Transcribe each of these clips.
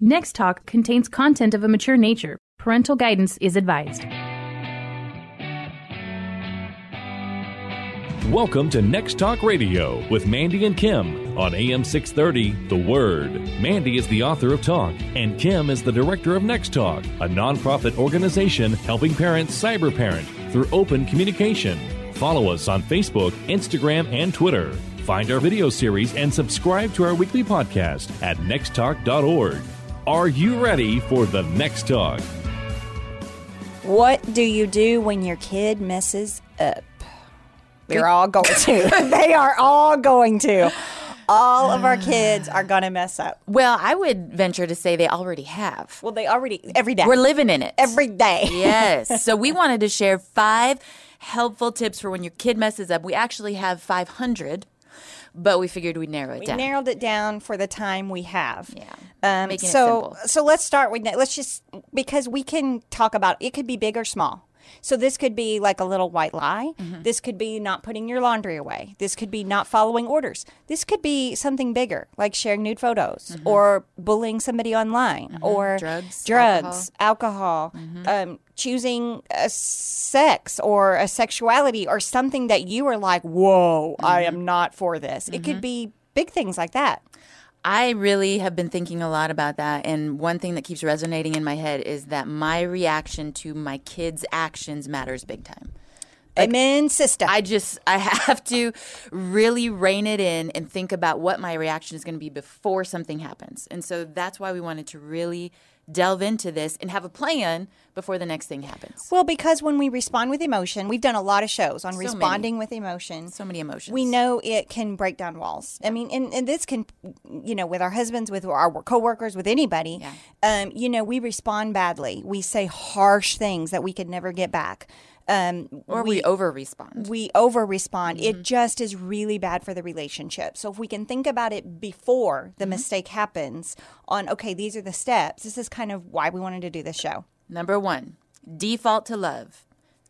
Next Talk contains content of a mature nature. Parental guidance is advised. Welcome to Next Talk Radio with Mandy and Kim on AM 630 The Word. Mandy is the author of Talk, and Kim is the director of Next Talk, a nonprofit organization helping parents cyberparent through open communication. Follow us on Facebook, Instagram, and Twitter. Find our video series and subscribe to our weekly podcast at nexttalk.org. Are you ready for the next talk? What do you do when your kid messes up? We're all going to. they are all going to. All of our kids are going to mess up. Well, I would venture to say they already have. Well, they already, every day. We're living in it. every day. yes. So we wanted to share five helpful tips for when your kid messes up. We actually have 500, but we figured we'd narrow it We down. narrowed it down for the time we have. Yeah. Um, so, so let's start with that. let's just because we can talk about it could be big or small. So this could be like a little white lie. Mm-hmm. This could be not putting your laundry away. This could be not following orders. This could be something bigger, like sharing nude photos or bullying somebody online or Mm-hmm. Drugs, drugs, alcohol, um, choosing a sex or a sexuality or something that you are like, whoa, I am not for this. It could be big things like that. I really have been thinking a lot about that. And one thing that keeps resonating in my head is that my reaction to my kids' actions matters big time. Amen, sister. I just I have to really rein it in and think about what my reaction is going to be before something happens. And so that's why we wanted to really delve into this and have a plan before the next thing happens. Well, because when we respond with emotion, we've done a lot of shows on many. responding with emotion. So many emotions. We know it can break down walls. I mean, and, and this can, you know, with our husbands, with our coworkers, with anybody, um, you know, we respond badly. We say harsh things that we could never get back. Um, or we, over respond. we over respond. Mm-hmm. It just is really bad for the relationship. So if we can think about it before the Mm-hmm. mistake happens on, okay, these are the steps, this is kind of why we wanted to do this show. Number one, default to love.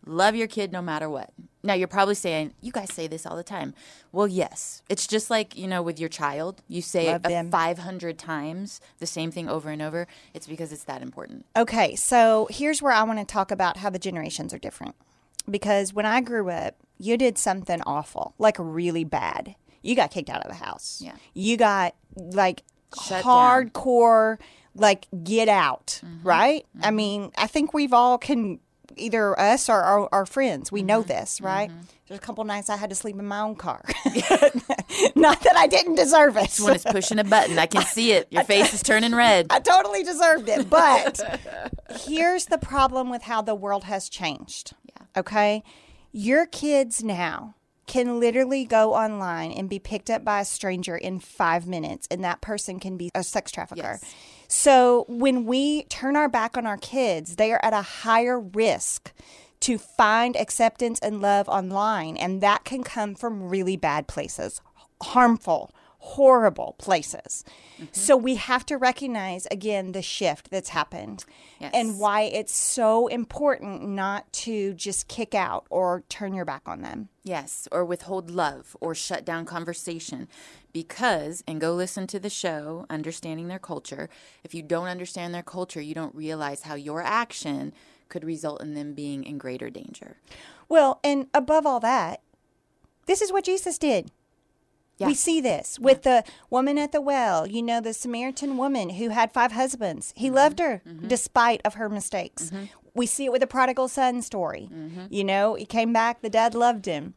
Love your kid no matter what. Now, you're probably saying, you guys say this all the time. Well, yes. It's just like, you know, with your child, you say Love a 500 times the same thing over and over. It's because it's that important. Okay, so here's where I want to talk about how the generations are different. Because when I grew up, you did something awful, like really bad. You got kicked out of the house. Yeah. You got like Shut down. hardcore, like get out, mm-hmm. right? I mm-hmm. mean, I think we've all can either us or our, our friends, we know mm-hmm. this, right? Mm-hmm. There's a couple nights I had to sleep in my own car. Not that I didn't deserve it. When it's pushing a button, I can see it. Your face is turning red. I totally deserved it. But here's the problem with how the world has changed. Yeah. Okay. Your kids now can literally go online and be picked up by a stranger in five minutes, and that person can be a sex trafficker. Yes. So when we turn our back on our kids, they are at a higher risk to find acceptance and love online, and that can come from really bad places, harmful, horrible places. Mm-hmm. So we have to recognize again the shift that's happened Yes. and why it's so important not to just kick out or turn your back on them. Yes, or withhold love or shut down conversation because, and go listen to the show, Understanding Their Culture. If you don't understand their culture, you don't realize how your action could result in them being in greater danger. Well, and above all that, this is what Jesus did. Yeah. We see this with the woman at the well, you know, the Samaritan woman who had five husbands. He Mm-hmm. loved her despite of her mistakes. We see it with the prodigal son story. Mm-hmm. You know, he came back, the dad loved him.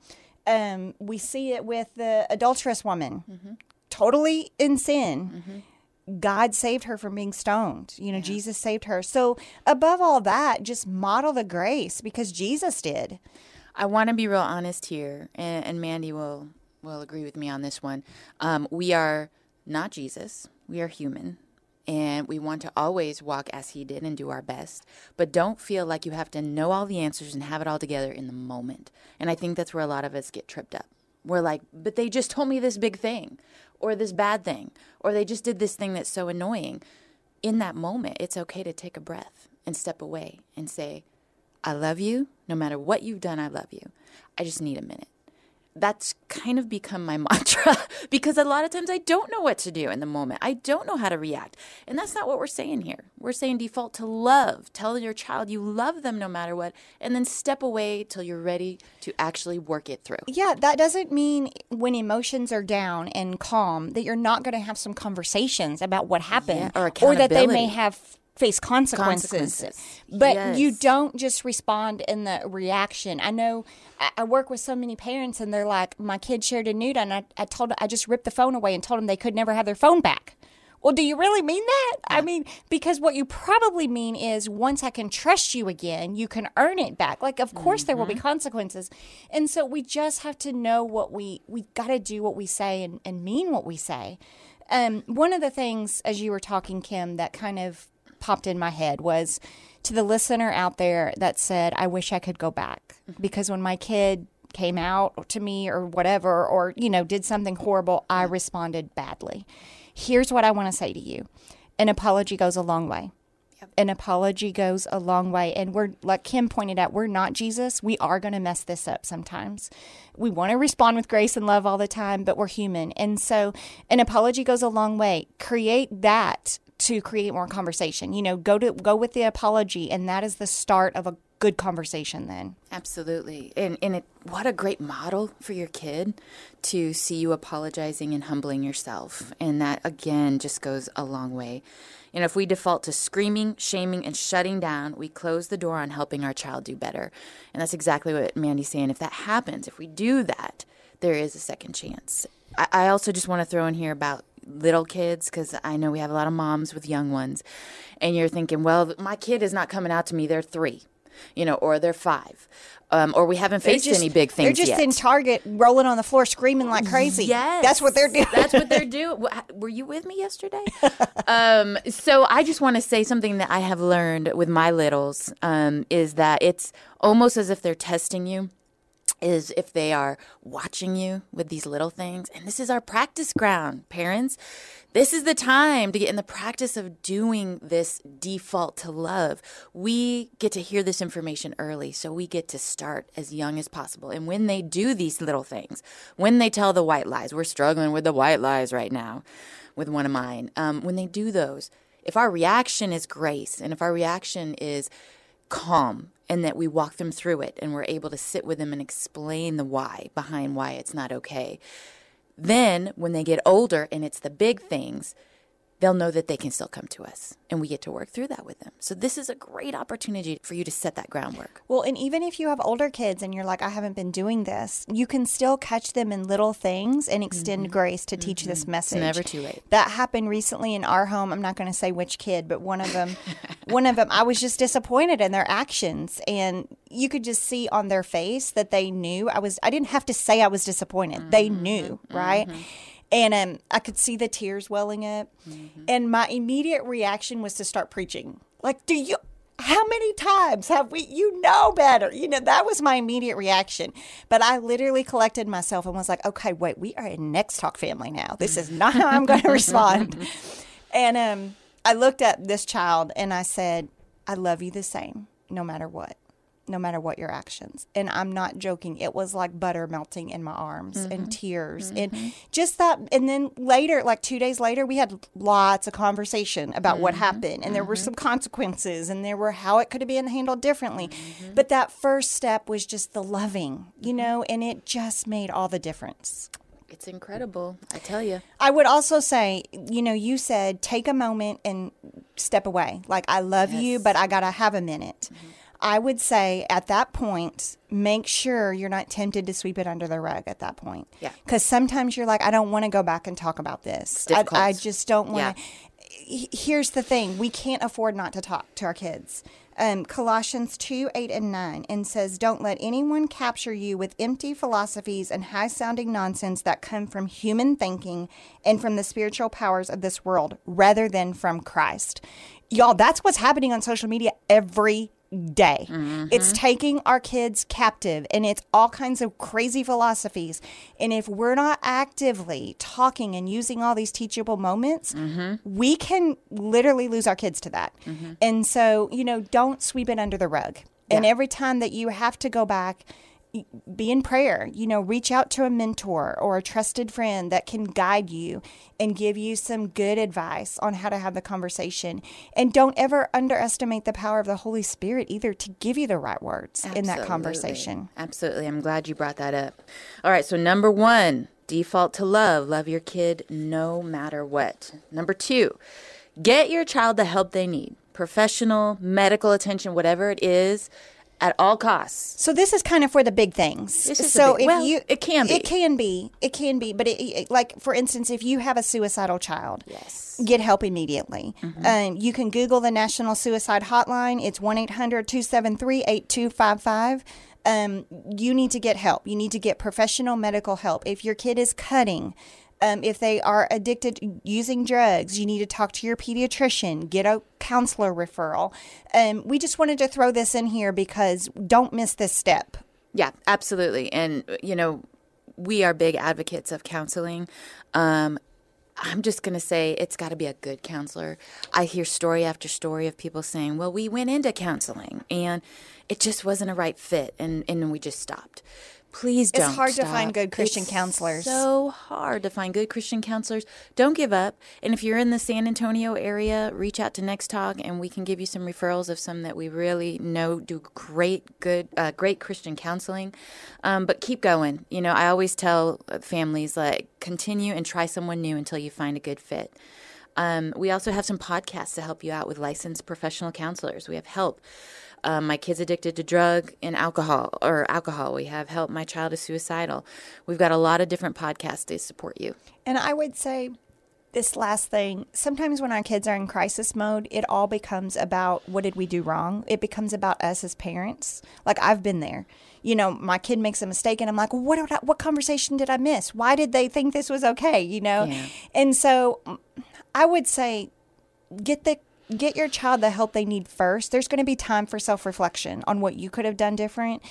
Um, we see it with the adulterous woman, Mm-hmm. totally in sin. God saved her from being stoned. You know, Jesus saved her. So, above all that, just model the grace because Jesus did. I want to be real honest here, and, and Mandy will will agree with me on this one. Um, we are not Jesus. We are human, and we want to always walk as He did and do our best. But don't feel like you have to know all the answers and have it all together in the moment. And I think that's where a lot of us get tripped up. We're like, but they just told me this big thing, or this bad thing, or they just did this thing that's so annoying. In that moment, it's okay to take a breath and step away and say, I love you. No matter what you've done, I love you. I just need a minute. That's kind of become my mantra because a lot of times I don't know what to do in the moment. I don't know how to react. And that's not what we're saying here. We're saying default to love. Tell your child you love them no matter what, and then step away till you're ready to actually work it through. Yeah, that doesn't mean when emotions are down and calm that you're not going to have some conversations about what happened Yeah, or or that they may have face consequences. Consequences. But you don't just respond in the reaction. I know I, I work with so many parents and they're like, my kid shared a nude and I, I told I just ripped the phone away and told them they could never have their phone back. Well, do you really mean that? I mean, because what you probably mean is once I can trust you again, you can earn it back. Like, of course, there will be consequences. And so we just have to know what we, we got to do what we say and, and mean what we say. Um, one of the things, as you were talking, Kim, that kind of popped in my head was to the listener out there that said, I wish I could go back. Mm-hmm. Because when my kid came out to me or whatever, or, you know, did something horrible, I mm-hmm. responded badly. Here's what I want to say to you an apology goes a long way. An apology goes a long way. And we're, like Kim pointed out, we're not Jesus. We are going to mess this up sometimes. We want to respond with grace and love all the time, but we're human. And so an apology goes a long way. Create that to create more conversation. You know, go to go with the apology, and that is the start of a good conversation then. Absolutely. And and it what a great model for your kid to see you apologizing and humbling yourself. And that again just goes a long way. And if we default to screaming, shaming, and shutting down, we close the door on helping our child do better. And that's exactly what Mandy's saying. If that happens, if we do that, there is a second chance. I, I also just want to throw in here about little kids because I know we have a lot of moms with young ones. And you're thinking, well, my kid is not coming out to me. They're three you know, or they're five, um, or we haven't faced just, any big things They're just yet. in Target, rolling on the floor, screaming like crazy. Yes, that's what they're doing. That's what they're doing. Were you with me yesterday? um, so I just want to say something that I have learned with my littles um, is that it's almost as if they're testing you. Is if they are watching you with these little things. And this is our practice ground, parents. This is the time to get in the practice of doing this default to love. We get to hear this information early, so we get to start as young as possible. And when they do these little things, when they tell the white lies, we're struggling with the white lies right now with one of mine. Um, when they do those, if our reaction is grace and if our reaction is calm and that we walk them through it and we're able to sit with them and explain the why behind why it's not okay. Then, when they get older and it's the big things, they'll know that they can still come to us and we get to work through that with them. So, this is a great opportunity for you to set that groundwork. Well, and even if you have older kids and you're like, I haven't been doing this, you can still catch them in little things and extend grace to teach this message. Mm-hmm. never too late. That happened recently in our home. I'm not going to say which kid, but one of them, one of them, I was just disappointed in their actions, and you could just see on their face that they knew I was. I didn't have to say I was disappointed. They Mm-hmm. knew, right? And um, I could see the tears welling up. Mm-hmm. And my immediate reaction was to start preaching. Like, do you, how many times have we, you know better? You know, that was my immediate reaction. But I literally collected myself and was like, okay, wait, we are a Next Talk family now. This is not how I'm going to respond. And um, I looked at this child and I said, I love you the same, no matter what. No matter what your actions. And I'm not joking. It was like butter melting in my arms and mm-hmm. tears. And mm-hmm. just that. And then later, like two days later, we had lots of conversation about what mm-hmm. happened. And there were some consequences and there were how it could have been handled differently. But that first step was just the loving, you know, and it just made all the difference. It's incredible, I tell you. I would also say, you know, you said take a moment and step away. Like, I love you, but I got to have a minute. I would say at that point, make sure you're not tempted to sweep it under the rug at that point. Yeah. Because sometimes you're like, I don't want to go back and talk about this. I. I just don't want to. Yeah. Here's the thing we can't afford not to talk to our kids. Um, Colossians 2 8 and 9 and says, Don't let anyone capture you with empty philosophies and high sounding nonsense that come from human thinking and from the spiritual powers of this world rather than from Christ. Y'all, that's what's happening on social media every day. It's mm-hmm. taking our kids captive and it's all kinds of crazy philosophies. And if we're not actively talking and using all these teachable moments, mm-hmm. we can literally lose our kids to that. Mm-hmm. And so, you know, don't sweep it under the rug. And every time that you have to go back be in prayer. You know, reach out to a mentor or a trusted friend that can guide you and give you some good advice on how to have the conversation. And don't ever underestimate the power of the Holy Spirit either to give you the right words in that conversation. Absolutely. I'm glad you brought that up. All right. So, number one, default to love. Love your kid no matter what. Number two, get your child the help they need professional, medical attention, whatever it is, at all costs. So this is kind of for the big things. This is so big- if well, you, it can be. it can be, it can be. But it, it- like for instance, if you have a suicidal child, Yes. Mm-hmm. get help immediately. Um, you can Google the National Suicide Hotline. It's one 8255 Um, you need to get help. You need to get professional medical help. If your kid is cutting. Um, if they are addicted using drugs, you need to talk to your pediatrician, get a counselor referral. Um, we just wanted to throw this in here because don't miss this step. Yeah, absolutely. And, you know, we are big advocates of counseling. Um, I'm just going to say it's got to be a good counselor. I hear story after story of people saying, well, we went into counseling and it just wasn't a right fit and, and we just stopped. Please don't. It's hard to find good Christian It's counselors. So hard to find good Christian counselors. Don't give up. And if you're in the San Antonio area, reach out to Next Talk, and we can give you some referrals of some that we really know do great, good, uh, great Christian counseling. Um, but keep going. You know, I always tell families like continue and try someone new until you find a good fit. Um, we also have some podcasts to help you out with licensed professional counselors. We have help. Um, my kid's addicted to drug and alcohol, or alcohol. We have help. My child is suicidal. We've got a lot of different podcasts to support you. And I would say this last thing sometimes when our kids are in crisis mode, it all becomes about what did we do wrong? It becomes about us as parents. Like I've been there. You know, my kid makes a mistake and I'm like, what did I, what conversation did I miss? Why did they think this was okay, you know? Yeah. And so I would say get the get your child the help they need first. There's going to be time for self-reflection on what you could have done different.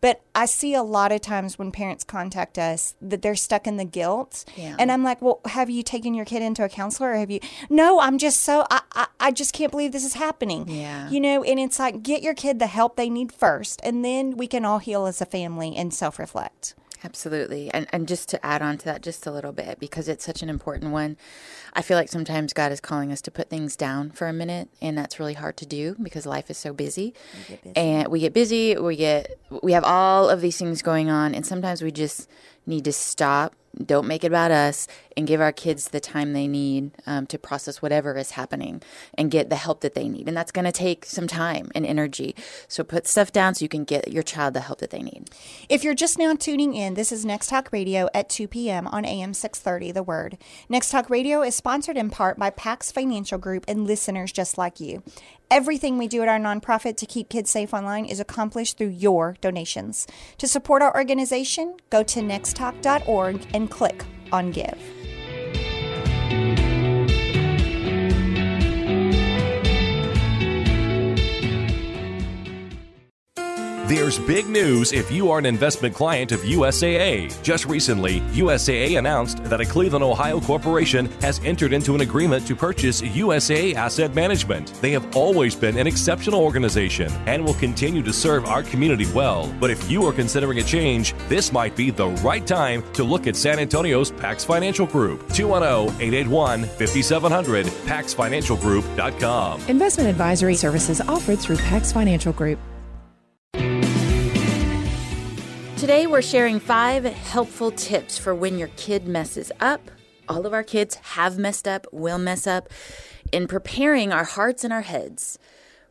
But I see a lot of times when parents contact us that they're stuck in the guilt. Yeah. And I'm like, well, have you taken your kid into a counselor or have you? No, I'm just so, I, I, I just can't believe this is happening. Yeah. You know, and it's like, get your kid the help they need first. And then we can all heal as a family and self reflect. Absolutely. And and just to add on to that just a little bit because it's such an important one. I feel like sometimes God is calling us to put things down for a minute and that's really hard to do because life is so busy. And we get busy, we get we have all of these things going on and sometimes we just need to stop, don't make it about us and give our kids the time they need um, to process whatever is happening and get the help that they need. And that's going to take some time and energy. So put stuff down so you can get your child the help that they need. If you're just now tuning in, this is Next Talk Radio at 2 p.m. on AM 630, The Word. Next Talk Radio is sponsored in part by Pax Financial Group and listeners just like you. Everything we do at our nonprofit to keep kids safe online is accomplished through your donations. To support our organization, go to nexttalk.org and click on Give. There's big news if you are an investment client of USAA. Just recently, USAA announced that a Cleveland, Ohio corporation has entered into an agreement to purchase USAA Asset Management. They have always been an exceptional organization and will continue to serve our community well. But if you are considering a change, this might be the right time to look at San Antonio's Pax Financial Group. 210 881 5700, paxfinancialgroup.com. Investment advisory services offered through Pax Financial Group. Today, we're sharing five helpful tips for when your kid messes up. All of our kids have messed up, will mess up. In preparing our hearts and our heads,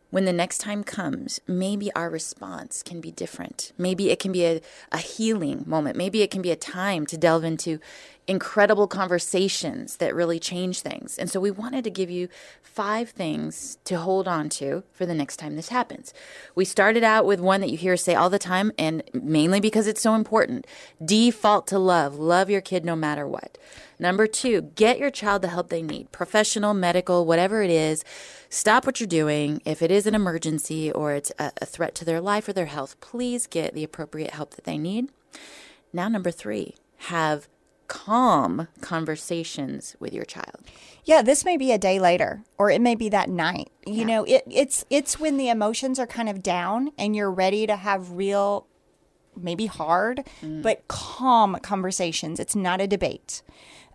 when the next time comes, maybe our response can be different. Maybe it can be a, a healing moment. Maybe it can be a time to delve into incredible conversations that really change things. And so we wanted to give you five things to hold on to for the next time this happens. We started out with one that you hear say all the time, and mainly because it's so important default to love. Love your kid no matter what. Number two, get your child the help they need professional, medical, whatever it is. Stop what you're doing. If it is an emergency or it's a, a threat to their life or their health, please get the appropriate help that they need. Now, number three, have calm conversations with your child. Yeah, this may be a day later or it may be that night. You know, it it's it's when the emotions are kind of down and you're ready to have real maybe hard, mm. but calm conversations. It's not a debate.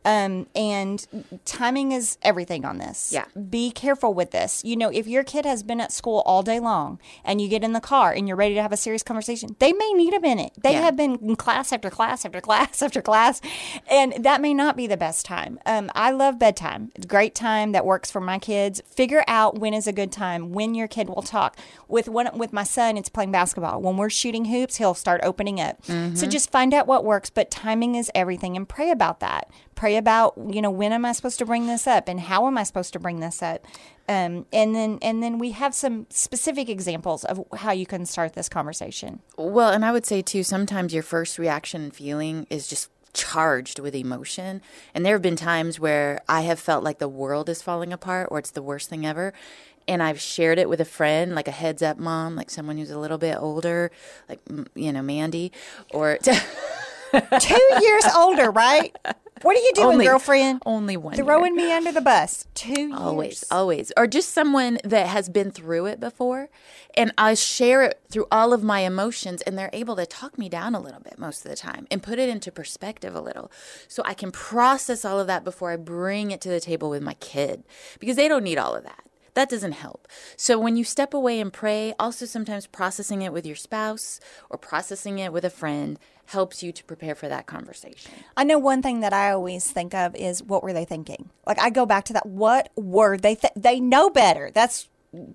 Um, and timing is everything on this. Yeah. Be careful with this. You know, if your kid has been at school all day long and you get in the car and you're ready to have a serious conversation, they may need a minute. They Yeah. have been in class after class after class after class, and that may not be the best time. Um, I love bedtime. It's a great time that works for my kids. Figure out when is a good time, when your kid will talk. With one with my son, it's playing basketball. When we're shooting hoops, he'll start opening up. So just find out what works, but timing is everything and pray about that. Pray about, you know, when am I supposed to bring this up and how am I supposed to bring this up? Um, and then and then we have some specific examples of how you can start this conversation. Well, and I would say too, sometimes your first reaction and feeling is just charged with emotion. And there have been times where I have felt like the world is falling apart or it's the worst thing ever. And I've shared it with a friend, like a heads up mom, like someone who's a little bit older, like, you know, Mandy, or Two years older, right? What are you doing, Only- girlfriend? only one. year. Throwing me under the bus. Two Always, years. always. Or just someone that has been through it before. And I share it through all of my emotions, and they're able to talk me down a little bit most of the time and put it into perspective a little. So I can process all of that before I bring it to the table with my kid because they don't need all of that. That doesn't help. So when you step away and pray, also sometimes processing it with your spouse or processing it with a friend helps you to prepare for that conversation. I know one thing that I always think of is what were they thinking? Like I go back to that. What were they? Th- they know better. That's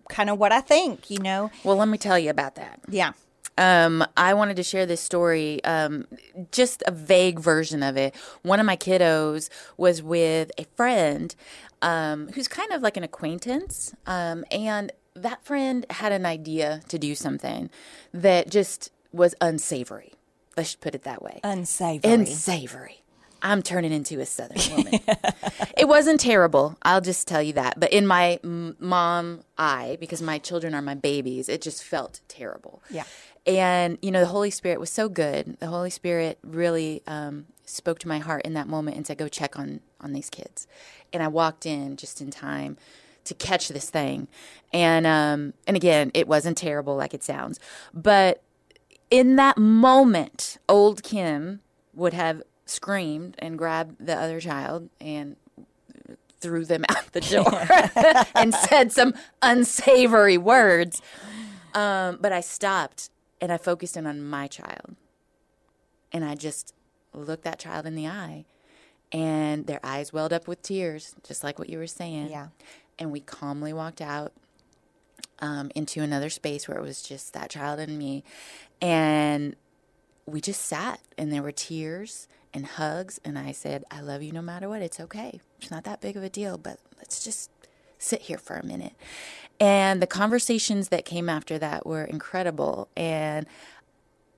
kind of what I think. You know? Well, let me tell you about that. Yeah. Um, I wanted to share this story, um, just a vague version of it. One of my kiddos was with a friend um, who's kind of like an acquaintance, um, and that friend had an idea to do something that just was unsavory. Let's put it that way. Unsavory. Unsavory. I'm turning into a Southern woman. it wasn't terrible. I'll just tell you that. But in my m- mom eye, because my children are my babies, it just felt terrible. Yeah. And, you know, the Holy Spirit was so good. The Holy Spirit really um, spoke to my heart in that moment and said, go check on, on these kids. And I walked in just in time to catch this thing. And, um, and again, it wasn't terrible like it sounds. But in that moment, old Kim would have screamed and grabbed the other child and threw them out the door and said some unsavory words. Um, but I stopped and I focused in on my child. And I just looked that child in the eye, and their eyes welled up with tears, just like what you were saying. Yeah. And we calmly walked out um, into another space where it was just that child and me. And we just sat, and there were tears and hugs. And I said, I love you no matter what. It's okay. It's not that big of a deal, but let's just sit here for a minute. And the conversations that came after that were incredible. And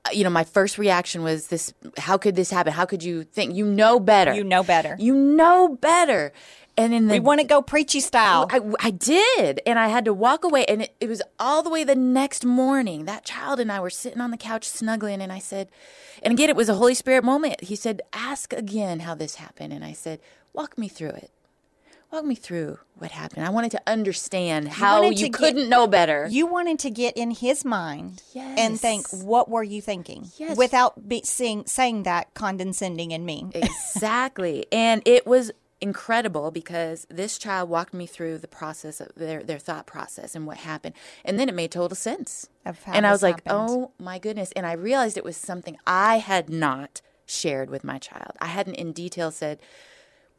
uh, you know, my first reaction was this how could this happen? How could you think you know better? You know better. You know better. And in the we want to go preachy style. I, I did. And I had to walk away. And it, it was all the way the next morning. That child and I were sitting on the couch snuggling. And I said, and again, it was a Holy Spirit moment. He said, Ask again how this happened. And I said, Walk me through it. Walk me through what happened. I wanted to understand how you, get- couldn't know better. you wanted to get in his mind and think, what were you thinking? Yes. Without be, saying, saying that condescending and mean. exactly. And it was incredible because this child walked me through the process of their, their thought process and what happened. And then it made total sense. And I was like, happened. oh my goodness. And I realized it was something I had not shared with my child. I hadn't in detail said,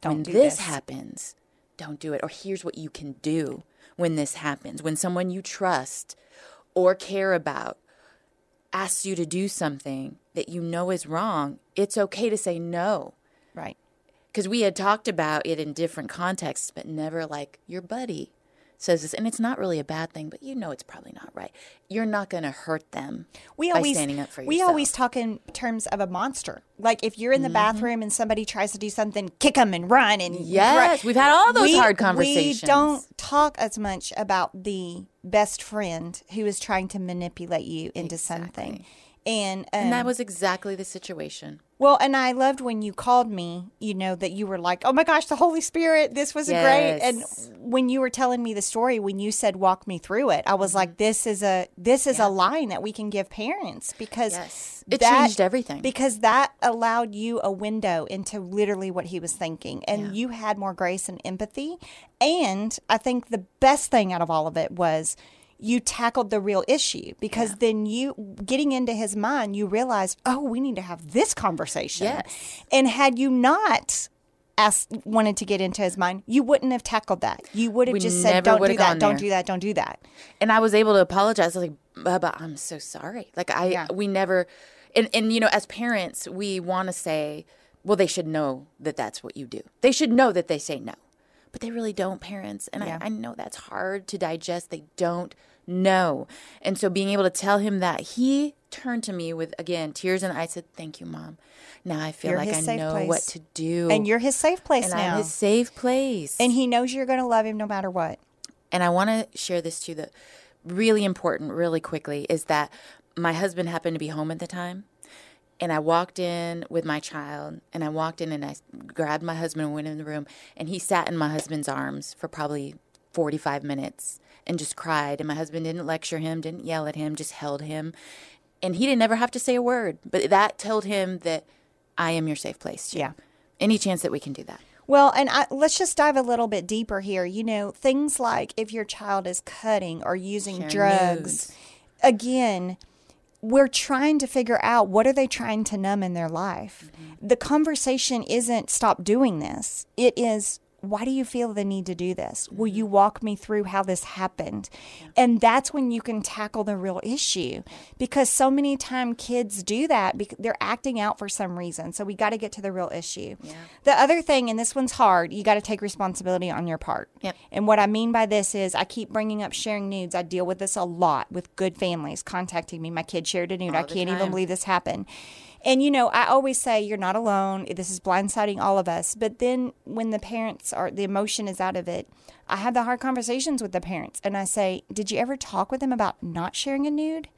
when Don't do this, this. happens, don't do it. Or here's what you can do when this happens. When someone you trust or care about asks you to do something that you know is wrong, it's okay to say no Right. Because we had talked about it in different contexts, but never like your buddy says this, and it's not really a bad thing, but you know it's probably not right. You're not going to hurt them We by always standing up for we always talk in terms of a monster. Like if you're in the Mm-hmm. bathroom and somebody tries to do something, kick them and run and Yes, we've had all those We- hard conversations. We don't talk as much about the best friend who is trying to manipulate you into something. And, um, And that was exactly the situation. well, and I loved when you called me, you know, that you were like, oh my gosh, the Holy Spirit, this was great. And when you were telling me the story, when you said walk me through it, I was like, this is a this is a line that we can give parents because Yes. It that- changed everything. Because that allowed you a window into literally what he was thinking. And you had more grace and empathy. And I think the best thing out of all of it was you tackled the real issue because then you getting into his mind you realized oh we need to have this conversation Yes. and had you not asked wanted to get into his mind you wouldn't have tackled that you would have We just said don't do that don't there. do that don't do that and I was able to apologize. I was like, Bubba, I'm so sorry. Like I, Yeah. we never, and and you know, as parents, we want to say, well, they should know that that's what you do. They should know that they say no, but they really don't, parents. And Yeah. I, I know that's hard to digest. They don't know, and so being able to tell him that he turned to me with again tears and I said, "Thank you, mom." Now I feel You're like I know place. what to do, and you're his safe place and now I'm his safe place. and he knows you're going to love him no matter what and I want to share this too. That really important, really quickly, is that my husband happened to be home at the time, and I walked in with my child, and I walked in and I grabbed my husband and went in the room, and he sat in my husband's arms for probably forty-five minutes and just cried. And my husband didn't lecture him, didn't yell at him, just held him, and he didn't ever have to say a word. But that told him that I am your safe place. Yeah. Any chance that we can do that? Well, and I, let's just dive a little bit deeper here. You know, things like if your child is cutting or using drugs, again, we're trying to figure out what are they trying to numb in their life. Mm-hmm. The conversation isn't stop doing this. It is why do you feel the need to do this? Will you mm-hmm. walk me through how this happened? And that's when you can tackle the real issue because so many time kids do that because they're acting out for some reason. So we got to get to the real issue. The other thing, and this one's hard, you got to take responsibility on your part. Yep. And what I mean by this is, I keep bringing up sharing nudes. I deal with this a lot with good families contacting me. My kid shared a nude. I All the can't even believe this happened. And you know, I always say you're not alone. This is blindsiding all of us. But then when the parents are, the emotion is out of it. I have the hard conversations with the parents, and I say, "Did you ever talk with them about not sharing a nude?"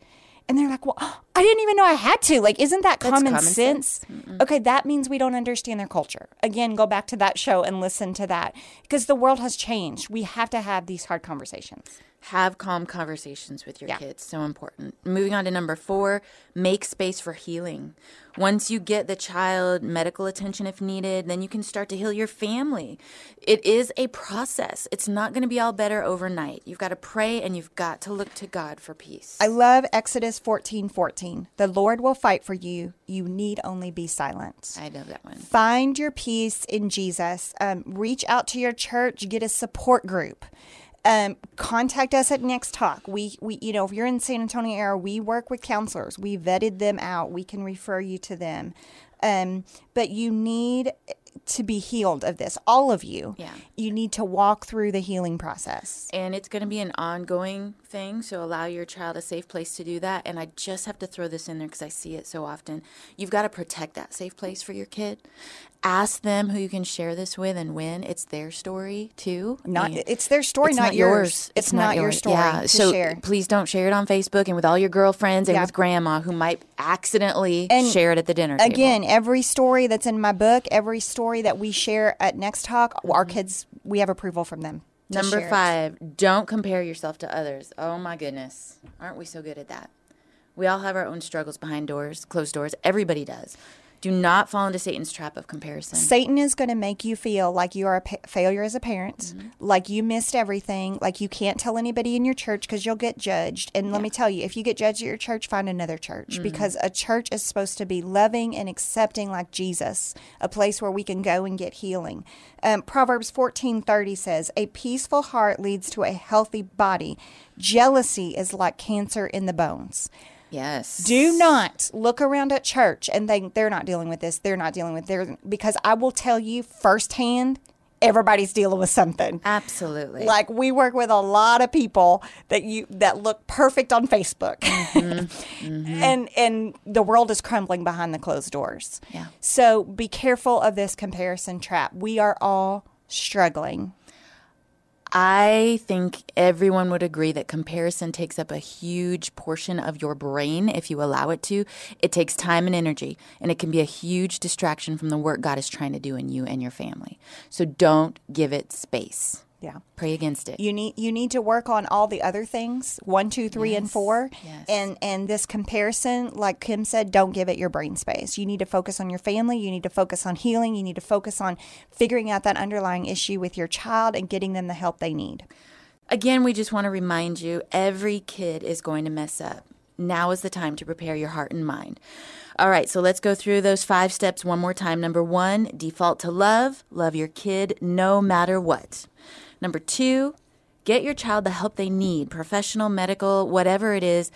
And they're like, "Well, I didn't even know I had to. Like, isn't that common, common sense?" Okay, that means we don't understand their culture. Again, go back to that show and listen to that because the world has changed. We have to have these hard conversations. Have calm conversations with your Yeah. kids so important moving on to number four make space for healing once you get the child medical attention if needed then you can start to heal your family it is a process it's not going to be all better overnight you've got to pray and you've got to look to god for peace I love Exodus fourteen fourteen. The Lord will fight for you. You need only be silent. i know that one Find your peace in Jesus. Um, reach out to your church. Get a support group. Um, contact us at Next Talk. We, we, you know, if you're in San Antonio area, we work with counselors. We vetted them out. We can refer you to them. Um, but you need to be healed of this. All of you. Yeah. You need to walk through the healing process. and it's going to be an ongoing thing so allow your child a safe place to do that and i just have to throw this in there because i see it so often you've got to protect that safe place for your kid ask them who you can share this with and when it's their story too Not, And it's their story, it's not, yours. It's, not, your yours. story yeah to so share. please don't share it on facebook and with all your girlfriends and Yeah. with grandma who might accidentally And share it at the dinner table. Again, every story that's in my book, every story that we share at Next Talk, our kids, we have approval from them. Mm-hmm. Number share it. five, don't compare yourself to others. Oh my goodness. Aren't we so good at that? We all have our own struggles behind doors, closed doors. Everybody does. Do not fall into Satan's trap of comparison. Satan is going to make you feel like you are a pa- failure as a parent, Mm-hmm. like you missed everything, like you can't tell anybody in your church because you'll get judged. And let me tell you, if you get judged at your church, find another church Mm-hmm. because a church is supposed to be loving and accepting like Jesus, a place where we can go and get healing. Um, Proverbs fourteen thirty says, "A peaceful heart leads to a healthy body. Jealousy is like cancer in the bones." Yes. Do not look around at church and think they're not dealing with this. They're not dealing with their because I will tell you firsthand, everybody's dealing with something. Absolutely. Like we work with a lot of people that you that look perfect on Facebook, mm-hmm. Mm-hmm. and and the world is crumbling behind the closed doors. Yeah. So be careful of this comparison trap. We are all struggling. I think everyone would agree that comparison takes up a huge portion of your brain if you allow it to. It takes time and energy, and it can be a huge distraction from the work God is trying to do in you and your family. So don't give it space. Yeah. Pray against it. You need you need to work on all the other things one, two, three, and four. yes. And and this comparison, like Kim said, don't give it your brain space. You need to focus on your family. You need to focus on healing. You need to focus on figuring out that underlying issue with your child and getting them the help they need. Again, we just want to remind you every kid is going to mess up. Now is the time to prepare your heart and mind. All right, so let's go through those five steps one more time. Number one, default to love. Love your kid no matter what. Number two, get your child the help they need professional, medical, whatever it is,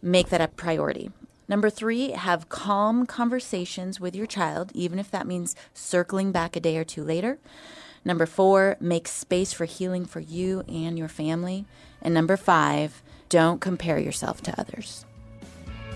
make that a priority. Number three, have calm conversations with your child, even if that means circling back a day or two later. Number four, make space for healing for you and your family. And number five, don't compare yourself to others.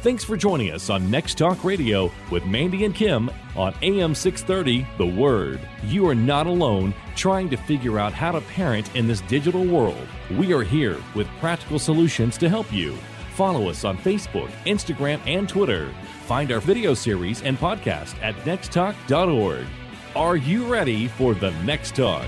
Thanks for joining us on Next Talk Radio with Mandy and Kim on AM 630 The Word. You are not alone trying to figure out how to parent in this digital world. We are here with practical solutions to help you. Follow us on Facebook, Instagram, and Twitter. Find our video series and podcast at nexttalk.org. Are you ready for the next talk?